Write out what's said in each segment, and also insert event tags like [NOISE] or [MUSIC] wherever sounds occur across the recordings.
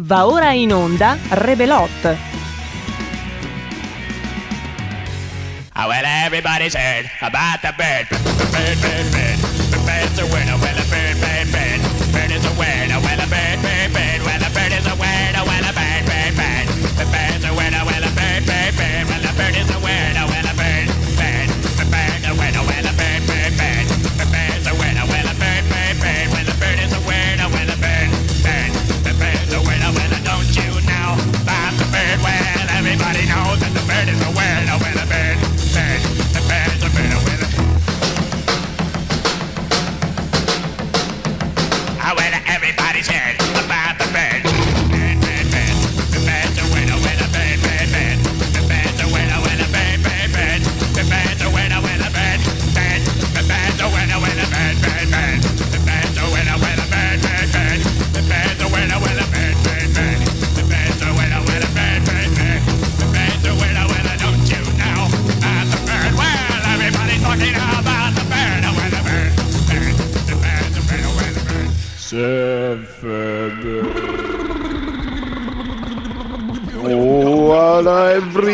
Va ora in onda Rebelot. Oh, well, everybody's heard about the bird. Bird, bird, bird. The bird's a winner. Well, a bird, bird, bird. Bird is a winner. Well, a bird, bird, bird. Well, a bird is a winner. Well, a bird, bird, bird. The bird's a winner. Well, a bird, bird, bird. Well, a bird is a winner.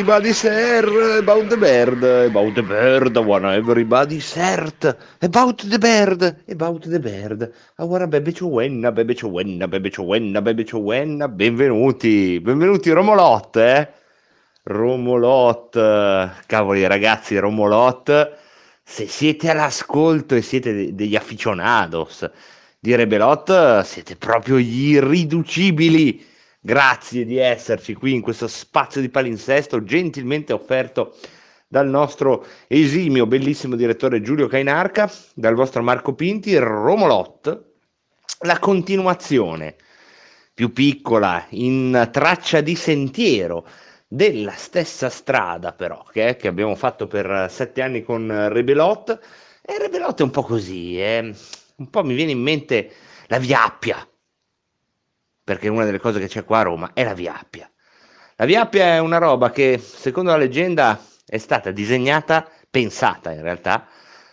Everybody sir about the bird, about the bird, wanna everybody cert about the bird, about the bird. Ora bebe ciuenna, bebe ciuenna, bebe ciuenna, bebe ciuenna. Benvenuti, benvenuti Romolot, eh? Romolot, cavoli ragazzi, Romolot. Se siete all'ascolto e siete de- degli aficionados di Rebelot, siete proprio gli irriducibili. Grazie di esserci qui in questo spazio di palinsesto gentilmente offerto dal nostro esimio, bellissimo direttore Giulio Cainarca, dal vostro Marco Pinti, Romolot, la continuazione più piccola in traccia di sentiero della stessa strada però che, che abbiamo fatto per sette anni con Rebelot. E Rebelot è un po' così, eh. un po' mi viene in mente la Via Appia perché una delle cose che c'è qua a Roma è la Via Appia. La Via Appia è una roba che, secondo la leggenda, è stata disegnata, pensata in realtà,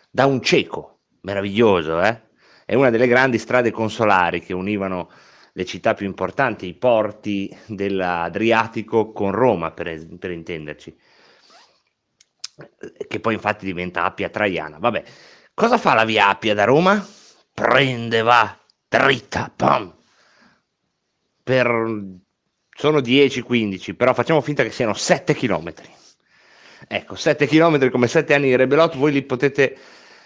da un cieco, meraviglioso, eh? È una delle grandi strade consolari che univano le città più importanti, i porti dell'Adriatico con Roma, per, per intenderci, che poi infatti diventa Appia Traiana. Vabbè, cosa fa la Via Appia da Roma? Prende, va, dritta, pam, per sono 10-15, però facciamo finta che siano 7 km. Ecco, 7 km come 7 anni di Rebelot, voi li potete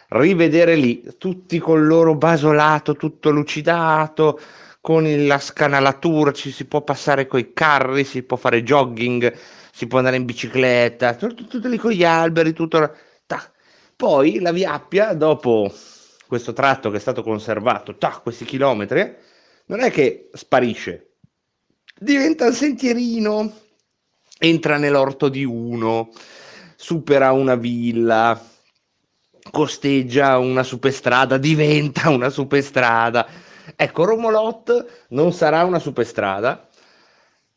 rivedere lì, tutti con il loro basolato, tutto lucidato, con la scanalatura, ci si può passare coi carri, si può fare jogging, si può andare in bicicletta, tutto, tutto lì con gli alberi, tutto... tac. Poi la Via Appia, dopo questo tratto che è stato conservato, tac, questi chilometri, non è che sparisce, diventa un sentierino, entra nell'orto di uno, supera una villa, costeggia una superstrada, diventa una superstrada. Ecco, Romolot non sarà una superstrada,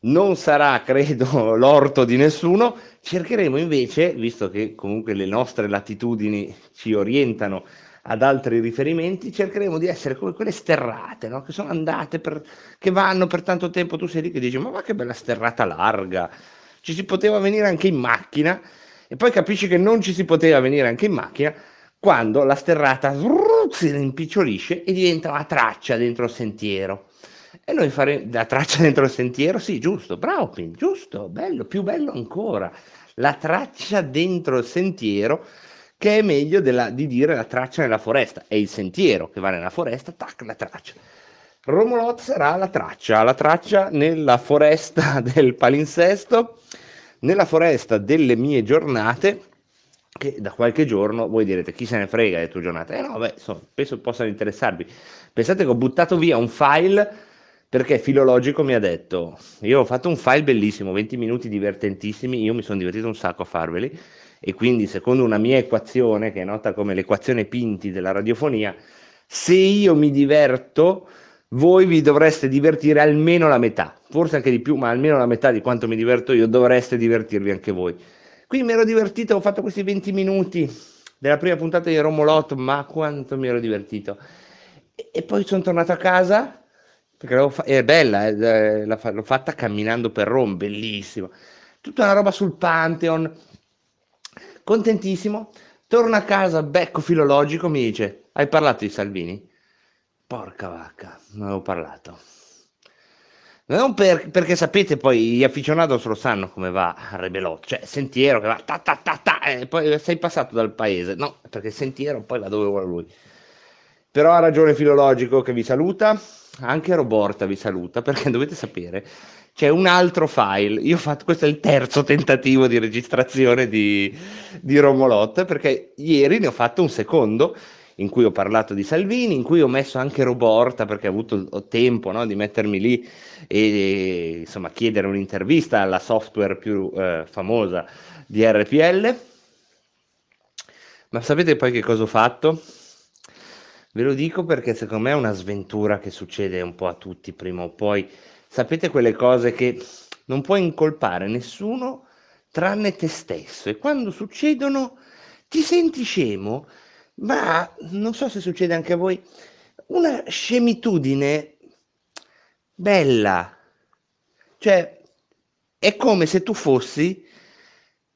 non sarà, credo, [LAUGHS] l'orto di nessuno. Cercheremo invece, visto che comunque le nostre latitudini ci orientano ad altri riferimenti, cercheremo di essere come quelle sterrate, no? che sono andate, per, che vanno per tanto tempo. Tu sei lì che dici, ma va che bella sterrata larga, ci si poteva venire anche in macchina, e poi capisci che non ci si poteva venire anche in macchina quando la sterrata si rimpicciolisce e diventa una traccia dentro il sentiero. E noi fare la traccia [LAUGHS] dentro il sentiero, sì, giusto, bravo, Pim, giusto, bello, più bello ancora. La traccia dentro il sentiero, che è meglio della- di dire la traccia nella foresta. È il sentiero che va nella foresta, tac, la traccia. Romolot sarà la traccia, la traccia nella foresta [LAUGHS] del palinsesto, nella foresta delle mie giornate, che da qualche giorno voi direte chi se ne frega delle tue giornate? Eh no, beh, insomma, penso possano interessarvi. Pensate che ho buttato via un file perché Filologico mi ha detto, io ho fatto un file bellissimo, 20 minuti divertentissimi, io mi sono divertito un sacco a farveli e quindi secondo una mia equazione, che è nota come l'equazione Pinti della radiofonia, se io mi diverto, voi vi dovreste divertire almeno la metà, forse anche di più, ma almeno la metà di quanto mi diverto io, dovreste divertirvi anche voi. Quindi mi ero divertito, ho fatto questi 20 minuti della prima puntata di Romolot, ma quanto mi ero divertito. E, poi sono tornato a casa perché fa- è bella, è, l'ho fatta camminando per Roma, bellissima. Tutta una roba sul Pantheon, contentissimo. Torno a casa, becco filologico, mi dice, hai parlato di Salvini? Porca vacca, non avevo parlato. Non per, perché sapete poi gli afficionados lo sanno come va a Rebelot, cioè sentiero che va ta ta ta ta e poi sei passato dal paese, no, perché sentiero poi va dove vuole lui. Però ha ragione filologico che vi saluta, anche Roborta vi saluta, perché dovete sapere, c'è un altro file, io ho fatto, questo è il terzo tentativo di registrazione di, di Romolot, perché ieri ne ho fatto un secondo, in cui ho parlato di Salvini, in cui ho messo anche Roborta perché ho avuto tempo no, di mettermi lì e, insomma, chiedere un'intervista alla software più eh, famosa di RPL. Ma sapete poi che cosa ho fatto? Ve lo dico perché secondo me è una sventura che succede un po' a tutti prima o poi. Sapete quelle cose che non puoi incolpare nessuno tranne te stesso e quando succedono ti senti scemo ma non so se succede anche a voi, una scemitudine bella. Cioè, è come se tu fossi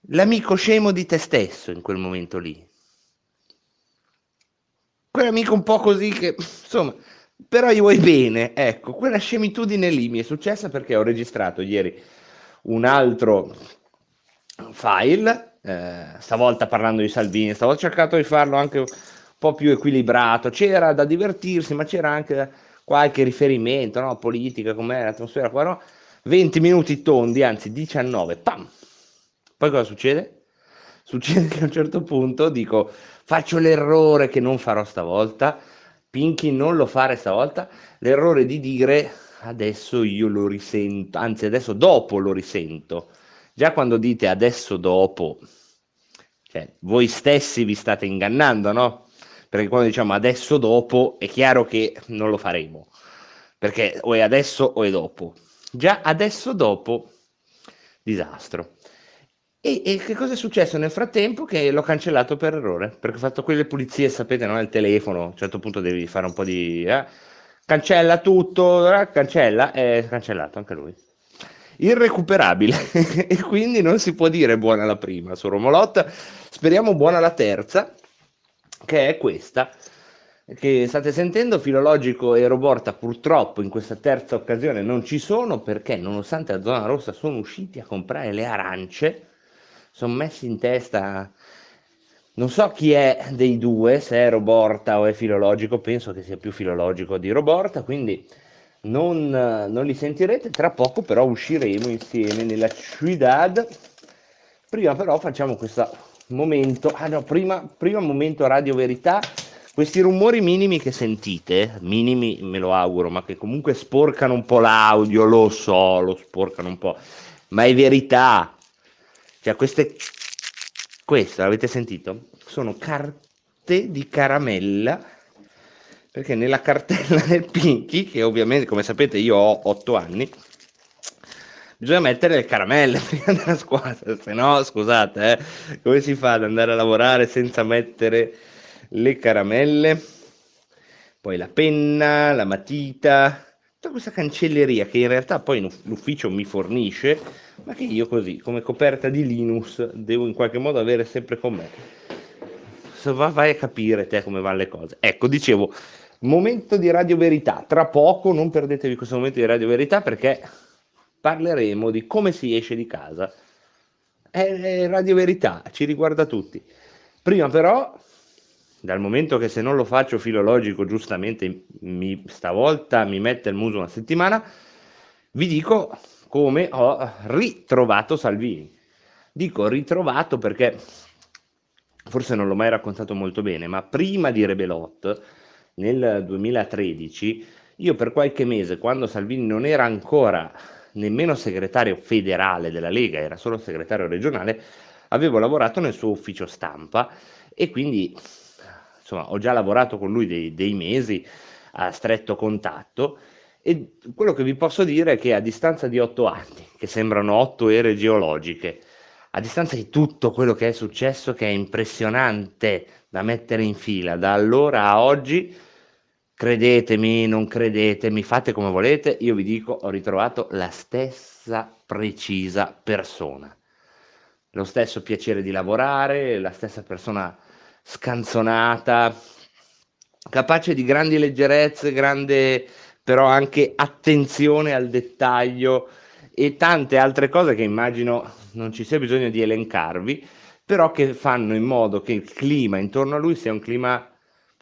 l'amico scemo di te stesso in quel momento lì. Quell'amico un po' così che, insomma, però gli vuoi bene. Ecco, quella scemitudine lì mi è successa perché ho registrato ieri un altro file eh, stavolta parlando di Salvini, stavolta ho cercato di farlo anche un po' più equilibrato, c'era da divertirsi, ma c'era anche qualche riferimento, no? politica, com'è l'atmosfera qua, no? 20 minuti tondi, anzi 19, pam! Poi cosa succede? Succede che a un certo punto dico, faccio l'errore che non farò stavolta, Pinky non lo fare stavolta, l'errore di dire adesso io lo risento, anzi adesso dopo lo risento Già quando dite adesso dopo, cioè, voi stessi vi state ingannando, no? Perché quando diciamo adesso dopo è chiaro che non lo faremo, perché o è adesso o è dopo. Già adesso dopo, disastro. E, e, che cosa è successo nel frattempo? Che l'ho cancellato per errore, perché ho fatto quelle pulizie, sapete, no? Il telefono, a un certo punto devi fare un po' di... Eh? Cancella tutto, eh? cancella, è cancellato anche lui irrecuperabile [LAUGHS] e quindi non si può dire buona la prima su Romolotta, speriamo buona la terza, che è questa che state sentendo, Filologico e Roborta purtroppo in questa terza occasione non ci sono perché nonostante la zona rossa sono usciti a comprare le arance, sono messi in testa, non so chi è dei due, se è Roborta o è Filologico, penso che sia più Filologico di Roborta, quindi non, non, li sentirete, tra poco però usciremo insieme nella Ciudad. Prima però facciamo questo momento, ah no, prima, prima momento Radio Verità, questi rumori minimi che sentite, minimi me lo auguro, ma che comunque sporcano un po' l'audio, lo so, lo sporcano un po', ma è verità. Cioè queste, queste, l'avete sentito? Sono carte di caramella perché nella cartella [LAUGHS] del Pinky, che ovviamente come sapete io ho 8 anni, bisogna mettere le caramelle [LAUGHS] prima della squadra, se no scusate, eh, come si fa ad andare a lavorare senza mettere le caramelle? Poi la penna, la matita, tutta questa cancelleria che in realtà poi l'ufficio mi fornisce, ma che io così, come coperta di Linux, devo in qualche modo avere sempre con me. Se vai a capire te come vanno le cose. Ecco, dicevo, Momento di Radio Verità, tra poco non perdetevi questo momento di Radio Verità perché parleremo di come si esce di casa. È Radio Verità, ci riguarda tutti. Prima però, dal momento che se non lo faccio filologico, giustamente mi, stavolta mi mette il muso una settimana, vi dico come ho ritrovato Salvini. Dico ritrovato perché forse non l'ho mai raccontato molto bene, ma prima di Rebelot nel 2013, io per qualche mese, quando Salvini non era ancora nemmeno segretario federale della Lega, era solo segretario regionale, avevo lavorato nel suo ufficio stampa e quindi insomma ho già lavorato con lui dei, dei mesi a stretto contatto. E quello che vi posso dire è che a distanza di otto anni, che sembrano otto ere geologiche, a distanza di tutto quello che è successo, che è impressionante da mettere in fila da allora a oggi, Credetemi, non credetemi, fate come volete, io vi dico, ho ritrovato la stessa precisa persona, lo stesso piacere di lavorare, la stessa persona scanzonata, capace di grandi leggerezze, grande però anche attenzione al dettaglio e tante altre cose che immagino non ci sia bisogno di elencarvi, però che fanno in modo che il clima intorno a lui sia un clima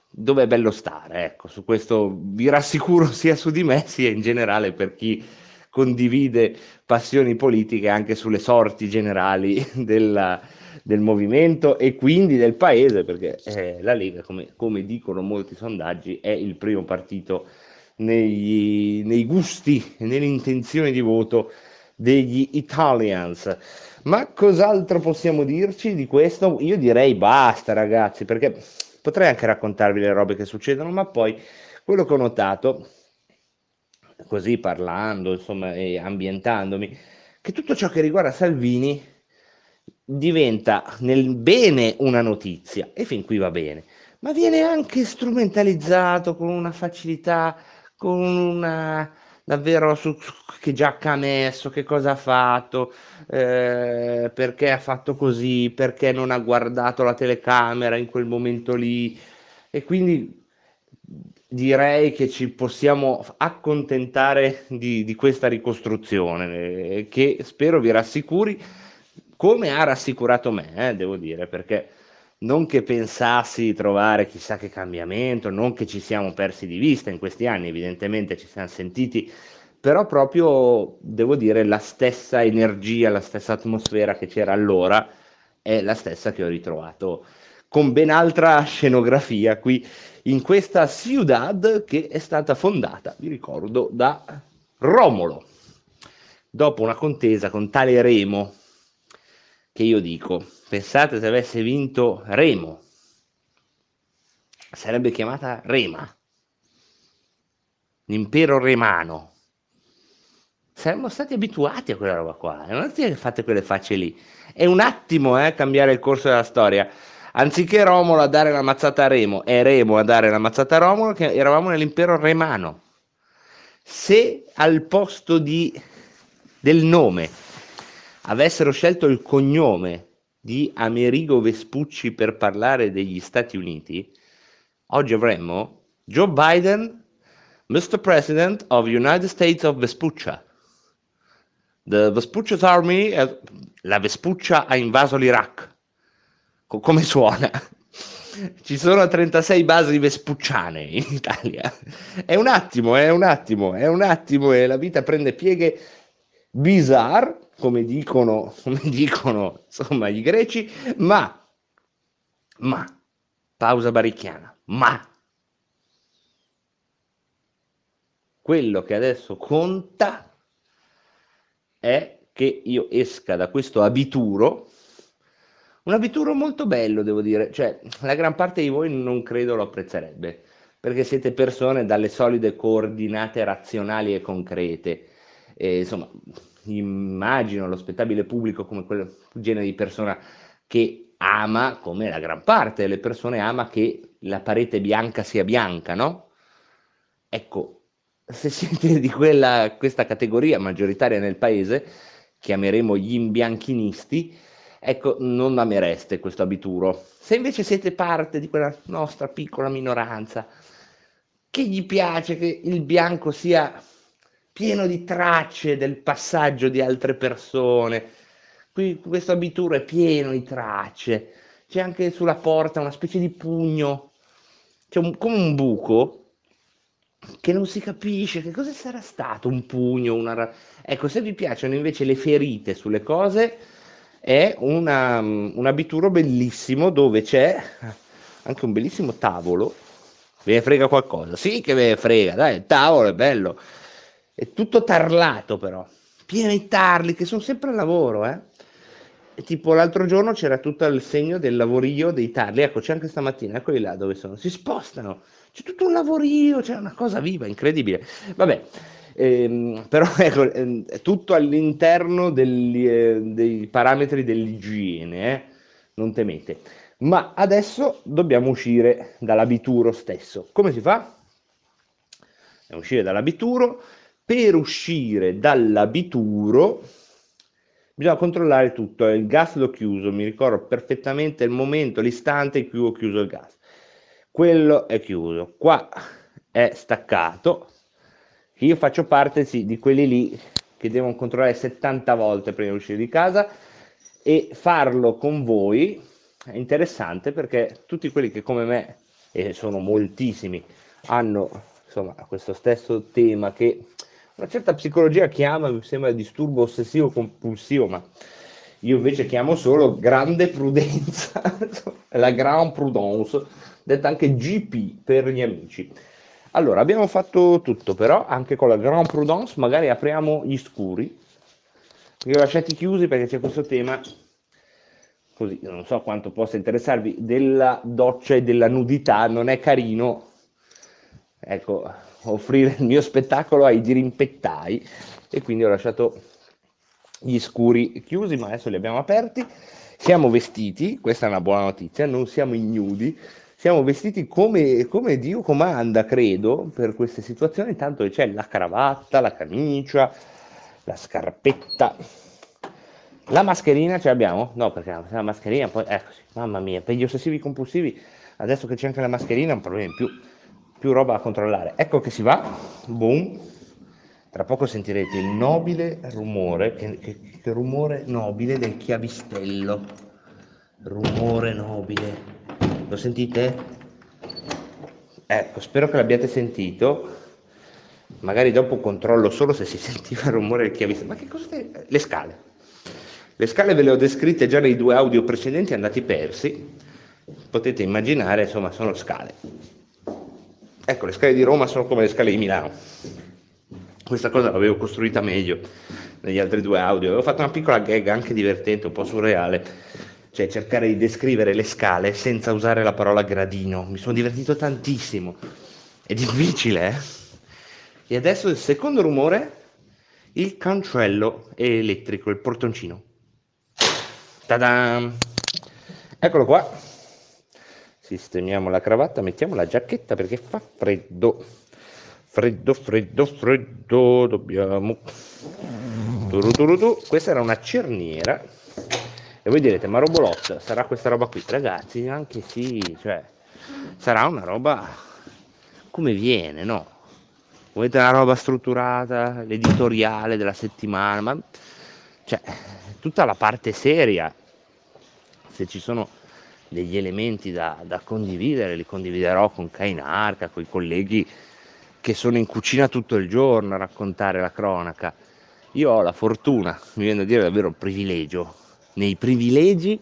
dove è bello stare. Ecco, su questo vi rassicuro [LAUGHS] sia su di me sia in generale per chi condivide passioni politiche anche sulle sorti generali [LAUGHS] della, del movimento e quindi del paese, perché eh, la Lega, come, come, dicono molti sondaggi, è il primo partito nei, nei gusti e nelle intenzioni di voto degli Italians. Ma cos'altro possiamo dirci di questo? Io direi basta, ragazzi, perché potrei anche raccontarvi le robe che succedono, ma poi quello che ho notato, così parlando, insomma, e ambientandomi, che tutto ciò che riguarda Salvini diventa nel bene una notizia, e fin qui va bene, ma viene anche strumentalizzato con una facilità, con una davvero su, su che giacca ha messo, che cosa ha fatto, eh, perché ha fatto così, perché non ha guardato la telecamera in quel momento lì. E quindi direi che ci possiamo accontentare di, di questa ricostruzione, eh, che spero vi rassicuri, come ha rassicurato me, eh, devo dire, perché non che pensassi di trovare chissà che cambiamento, non che ci siamo persi di vista in questi anni, evidentemente ci siamo sentiti però proprio devo dire la stessa energia, la stessa atmosfera che c'era allora è la stessa che ho ritrovato con ben altra scenografia qui in questa ciudad che è stata fondata, vi ricordo, da Romolo. Dopo una contesa con tale Remo, che io dico, pensate se avesse vinto Remo, sarebbe chiamata Rema, l'impero remano, saremmo stati abituati a quella roba qua. Non è che fate quelle facce lì. È un attimo eh, cambiare il corso della storia. Anziché Romolo a dare la mazzata a Remo e Remo a dare la mazzata a Romolo, che eravamo nell'impero remano. Se al posto di, del nome avessero scelto il cognome di Amerigo Vespucci per parlare degli Stati Uniti, oggi avremmo Joe Biden, Mr. President of United States of Vespuccia. The Vespuccia's Army, la Vespuccia ha invaso l'Iraq. Co- come suona? [LAUGHS] Ci sono 36 basi vespucciane in Italia. È un attimo, è un attimo, è un attimo e la vita prende pieghe bizarre, come dicono, come [LAUGHS] dicono insomma i greci, ma, ma, pausa baricchiana, ma quello che adesso conta è che io esca da questo abituro, un abituro molto bello, devo dire, cioè la gran parte di voi non credo lo apprezzerebbe, perché siete persone dalle solide coordinate razionali e concrete. E, insomma, immagino lo spettabile pubblico come quel genere di persona che ama, come la gran parte delle persone ama che la parete bianca sia bianca, no? Ecco, se siete di quella, questa categoria maggioritaria nel paese, chiameremo gli imbianchinisti, ecco, non amereste questo abituro. Se invece siete parte di quella nostra piccola minoranza, che gli piace che il bianco sia pieno di tracce del passaggio di altre persone, qui questo abituro è pieno di tracce, c'è anche sulla porta una specie di pugno, c'è un, come un buco che non si capisce che cosa sarà stato un pugno, una... ecco se vi piacciono invece le ferite sulle cose è una, un abituro bellissimo dove c'è anche un bellissimo tavolo. Ve ne frega qualcosa? Sì che ve ne frega dai il tavolo è bello è tutto tarlato però pieno di tarli che sono sempre al lavoro eh tipo l'altro giorno c'era tutto il segno del lavorio dei tarli ecco c'è anche stamattina eccoli là dove sono si spostano c'è tutto un lavorio, c'è una cosa viva, incredibile. Vabbè, ehm, [LAUGHS] però ecco, ehm, è tutto all'interno degli, eh, dei parametri dell'igiene, eh? non temete. Ma adesso dobbiamo uscire dall'abituro stesso. Come si fa? Dobbiamo uscire dall'abituro. Per uscire dall'abituro bisogna controllare tutto. Il gas l'ho chiuso, mi ricordo perfettamente il momento, l'istante in cui ho chiuso il gas. Quello è chiuso. Qua è staccato. Io faccio parte sì, di quelli lì che devono controllare 70 volte prima di uscire di casa e farlo con voi è interessante perché tutti quelli che come me, e sono moltissimi, hanno insomma questo stesso tema che una certa psicologia chiama, sembra disturbo ossessivo compulsivo, ma io invece chiamo solo grande prudenza, [LAUGHS] la grand prudence, detta anche GP per gli amici. Allora, abbiamo fatto tutto, però anche con la Grand Prudence magari apriamo gli scuri. Li ho lasciati chiusi perché c'è questo tema, così non so quanto possa interessarvi, della doccia e della nudità. Non è carino, ecco, offrire il mio spettacolo ai dirimpettai e quindi ho lasciato gli scuri chiusi, ma adesso li abbiamo aperti. Siamo vestiti, questa è una buona notizia, non siamo ignudi, siamo vestiti come, come, Dio comanda, credo, per queste situazioni, tanto c'è la cravatta, la camicia, la scarpetta, la mascherina ce l'abbiamo? No, perché la mascherina poi, eccoci, mamma mia, per gli ossessivi compulsivi, adesso che c'è anche la mascherina è un problema in più, più roba da controllare. Ecco che si va, boom, tra poco sentirete il nobile rumore, che, che, che rumore nobile del chiavistello, rumore nobile lo sentite? Ecco, spero che l'abbiate sentito. Magari dopo controllo solo se si [LAUGHS] sentiva il rumore del chiavista. Ma che cosa? Le scale. Le scale ve le ho descritte già nei due audio precedenti andati persi. Potete immaginare, insomma, sono scale. Ecco, le scale di Roma sono come le scale di Milano. Questa cosa l'avevo costruita meglio negli altri due audio. Avevo fatto una piccola gag anche divertente, un po' surreale cioè cercare di descrivere le scale senza usare la parola gradino. Mi sono divertito tantissimo. È difficile, eh? E adesso il secondo rumore, il cancello elettrico, il portoncino. Ta-da! Eccolo qua. Sistemiamo la cravatta, mettiamo la giacchetta perché fa freddo. Freddo, freddo, freddo. Dobbiamo... Turu, turu, tu. Questa era una cerniera e voi direte, ma Robolot sarà questa roba qui? Ragazzi, anche sì, cioè, sarà una roba come viene, no? Volete una roba strutturata, l'editoriale della settimana, ma cioè, tutta la parte seria, se ci sono degli elementi da, da condividere, li condividerò con Kainarca, con i colleghi che sono in cucina tutto il giorno a raccontare la cronaca. Io ho la fortuna, mi viene a dire davvero il privilegio, nei privilegi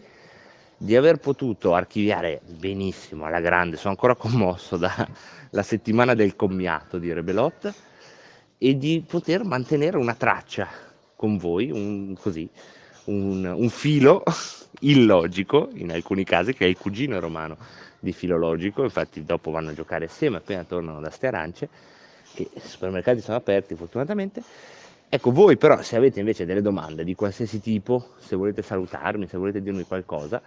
di aver potuto archiviare benissimo alla grande, sono ancora commosso dalla settimana del commiato di Rebelot e di poter mantenere una traccia con voi, un, così, un, un filo [LAUGHS] illogico in alcuni casi che è il cugino romano di filologico, infatti dopo vanno a giocare assieme appena tornano da ste arance, che i supermercati sono aperti fortunatamente, Ecco, voi però se avete invece delle domande di qualsiasi tipo, se volete salutarmi, se volete dirmi qualcosa,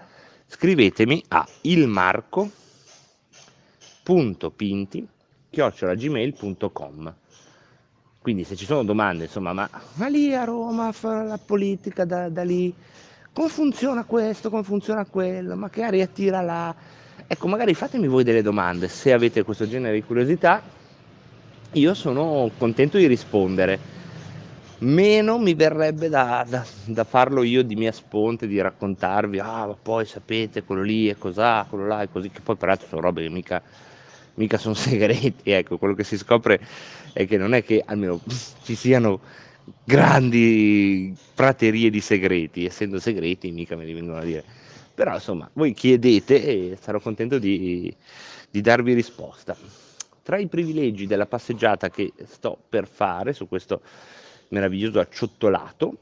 scrivetemi a ilmarco.pinti.gmail.com Quindi se ci sono domande, insomma, ma, ma lì a Roma fa la politica da, da lì, come funziona questo, come funziona quello, ma che aria tira là? Ecco, magari fatemi voi delle domande, se avete questo genere di curiosità, io sono contento di rispondere. Meno mi verrebbe da, da, da, farlo io di mia sponte, di raccontarvi, ah, ma poi sapete, quello lì è cos'ha, quello là è così, che poi peraltro sono robe che mica, mica sono [LAUGHS] segreti, ecco, quello che si scopre è che non è che almeno ci siano grandi praterie di segreti, essendo segreti mica me li vengono a dire. Però insomma, voi chiedete e sarò contento di, di darvi risposta. Tra i privilegi della passeggiata che sto per fare su questo meraviglioso acciottolato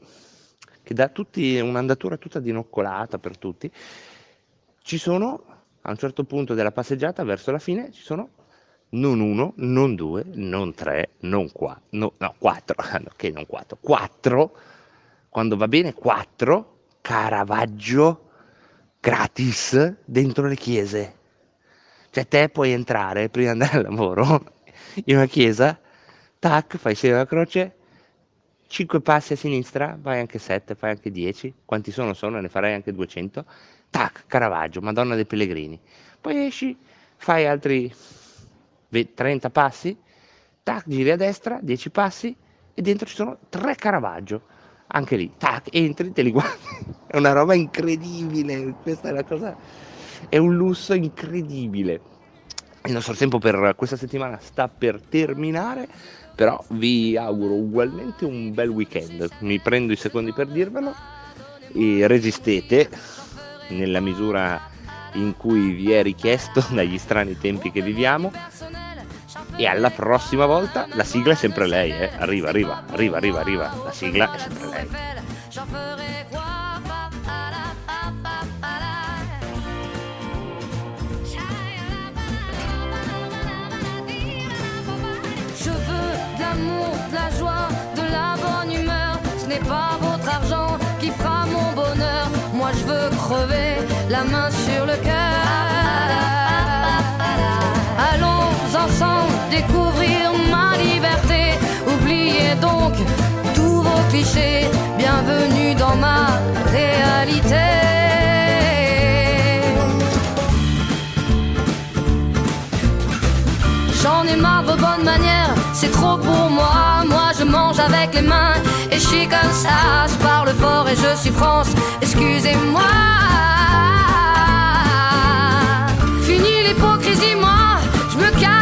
che dà tutti un'andatura tutta dinoccolata per tutti. Ci sono a un certo punto della passeggiata, verso la fine, ci sono non uno, non due, non tre, non quattro, no, no, quattro, [LAUGHS] ok, non quattro, quattro, quando va bene, quattro Caravaggio gratis dentro le chiese. Cioè te puoi entrare prima di andare al lavoro [LAUGHS] in una chiesa tac, fai segno della croce, 5 passi a sinistra, vai anche 7, fai anche 10, quanti sono sono, ne farai anche 200, tac, Caravaggio, Madonna dei Pellegrini, poi esci, fai altri 30 passi, tac, giri a destra, 10 passi e dentro ci sono 3 Caravaggio, anche lì, tac, entri, te li guardi, [LAUGHS] è una roba incredibile, questa è la cosa, è un lusso incredibile. Il nostro tempo per questa settimana sta per terminare, però vi auguro ugualmente un bel weekend. Mi prendo i secondi per dirvelo e resistete nella misura in cui vi è richiesto dagli strani tempi che viviamo. E alla prossima volta la sigla è sempre lei, eh? arriva, arriva, arriva, arriva, arriva, la sigla è sempre lei. Je veux de l'amour, de la joie, de la bonne humeur. Ce n'est pas votre argent qui fera mon bonheur. Moi je veux crever la main sur le cœur. Découvrir ma liberté. Oubliez donc tous vos clichés. Bienvenue dans ma réalité. J'en ai marre de vos bonnes manières, c'est trop pour moi. Moi je mange avec les mains et je suis comme ça. Je parle fort et je suis France, excusez-moi. Fini l'hypocrisie, moi, je me casse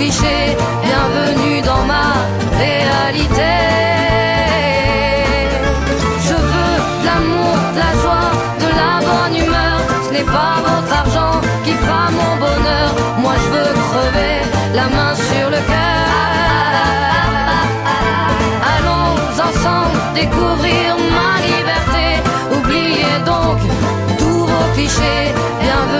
Bienvenue dans ma réalité. Je veux de l'amour, de la joie, de la bonne humeur. Ce n'est pas votre argent qui fera mon bonheur. Moi je veux crever la main sur le cœur. Allons ensemble découvrir ma liberté. Oubliez donc tous vos clichés. Bienvenue